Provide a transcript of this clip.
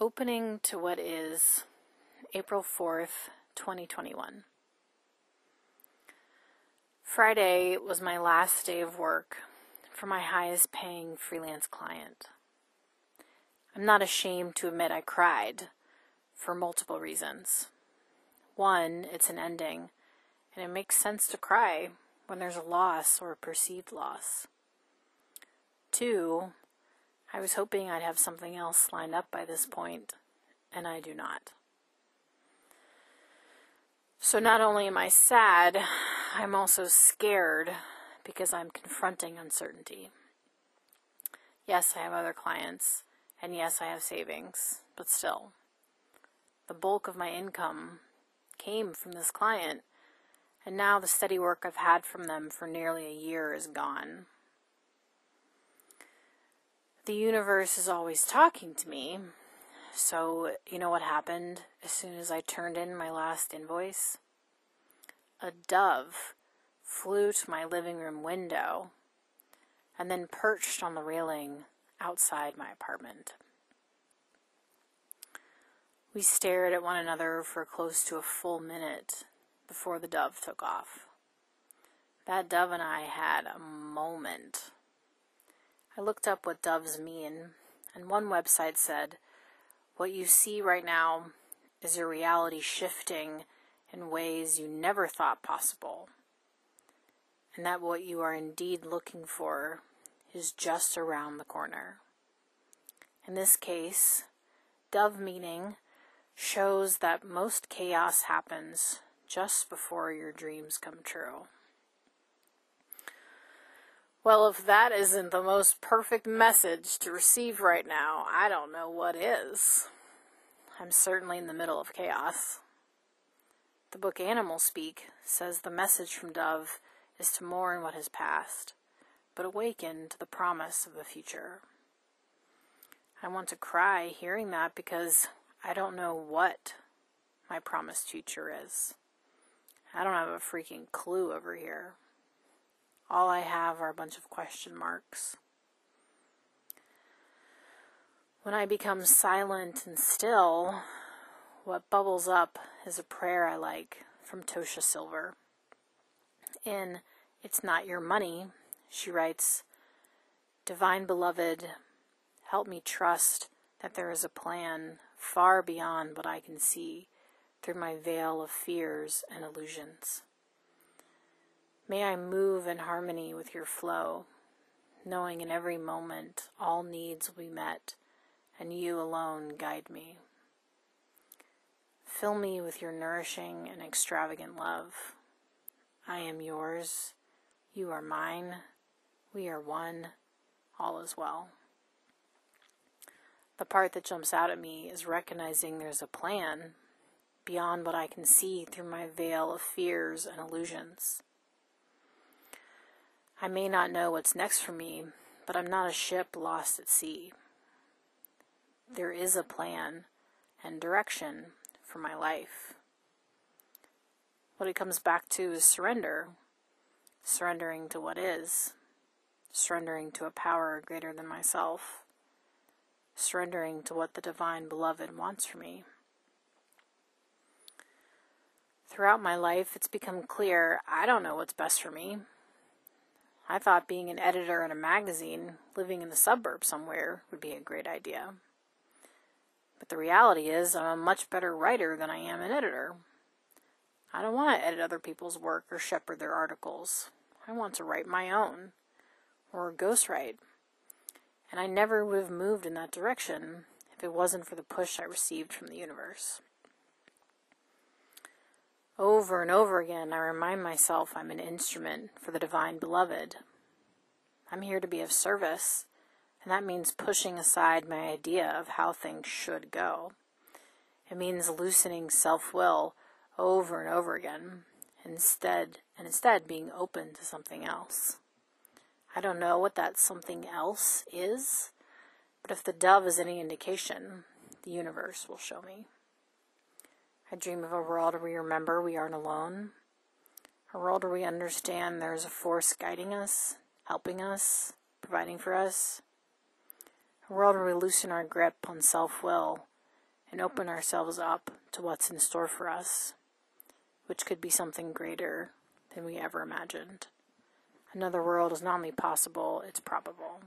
Opening to what is April 4th, 2021. Friday was my last day of work for my highest paying freelance client. I'm not ashamed to admit I cried for multiple reasons. One, it's an ending, and it makes sense to cry when there's a loss or a perceived loss. Two, I was hoping I'd have something else lined up by this point, and I do not. So not only am I sad, I'm also scared because I'm confronting uncertainty. Yes, I have other clients, and yes, I have savings, but still. The bulk of my income came from this client, and now the steady work I've had from them for nearly a year is gone. The universe is always talking to me, so you know what happened as soon as I turned in my last invoice? A dove flew to my living room window and then perched on the railing outside my apartment. We stared at one another for close to a full minute before the dove took off. That dove and I had a moment. I looked up what doves mean, and one website said, What you see right now is your reality shifting in ways you never thought possible, and that what you are indeed looking for is just around the corner. In this case, dove meaning shows that most chaos happens just before your dreams come true. Well, if that isn't the most perfect message to receive right now, I don't know what is. I'm certainly in the middle of chaos. The book Animal Speak says the message from Dove is to mourn what has passed, but awaken to the promise of the future. I want to cry hearing that because I don't know what my promised future is. I don't have a freaking clue over here. All I have are a bunch of question marks. When I become silent and still, what bubbles up is a prayer I like from Tosha Silver. In It's Not Your Money, she writes, Divine Beloved, help me trust that there is a plan far beyond what I can see through my veil of fears and illusions. May I move in harmony with your flow, knowing in every moment all needs will be met and you alone guide me. Fill me with your nourishing and extravagant love. I am yours, you are mine, we are one, all is well. The part that jumps out at me is recognizing there's a plan beyond what I can see through my veil of fears and illusions. I may not know what's next for me, but I'm not a ship lost at sea. There is a plan and direction for my life. What it comes back to is surrender, surrendering to what is, surrendering to a power greater than myself surrendering to what the Divine Beloved wants for me. Throughout my life, it's become clear I don't know what's best for me. I thought being an editor in a magazine, living in the suburbs somewhere, would be a great idea. But the reality is, I'm a much better writer than I am an editor. I don't want to edit other people's work or shepherd their articles. I want to write my own, or ghostwrite and I never would have moved in that direction if it wasn't for the push I received from the universe. Over and over again, I remind myself I'm an instrument for the Divine Beloved. I'm here to be of service, and that means pushing aside my idea of how things should go. It means loosening self will over and over again, instead and instead being open to something else. I don't know what that something else is, but if the dove is any indication, the universe will show me. I dream of a world where we remember we aren't alone, a world where we understand there's a force guiding us, helping us, providing for us, a world where we loosen our grip on self will and open ourselves up to what's in store for us, which could be something greater than we ever imagined. Another world is not only possible, it's probable.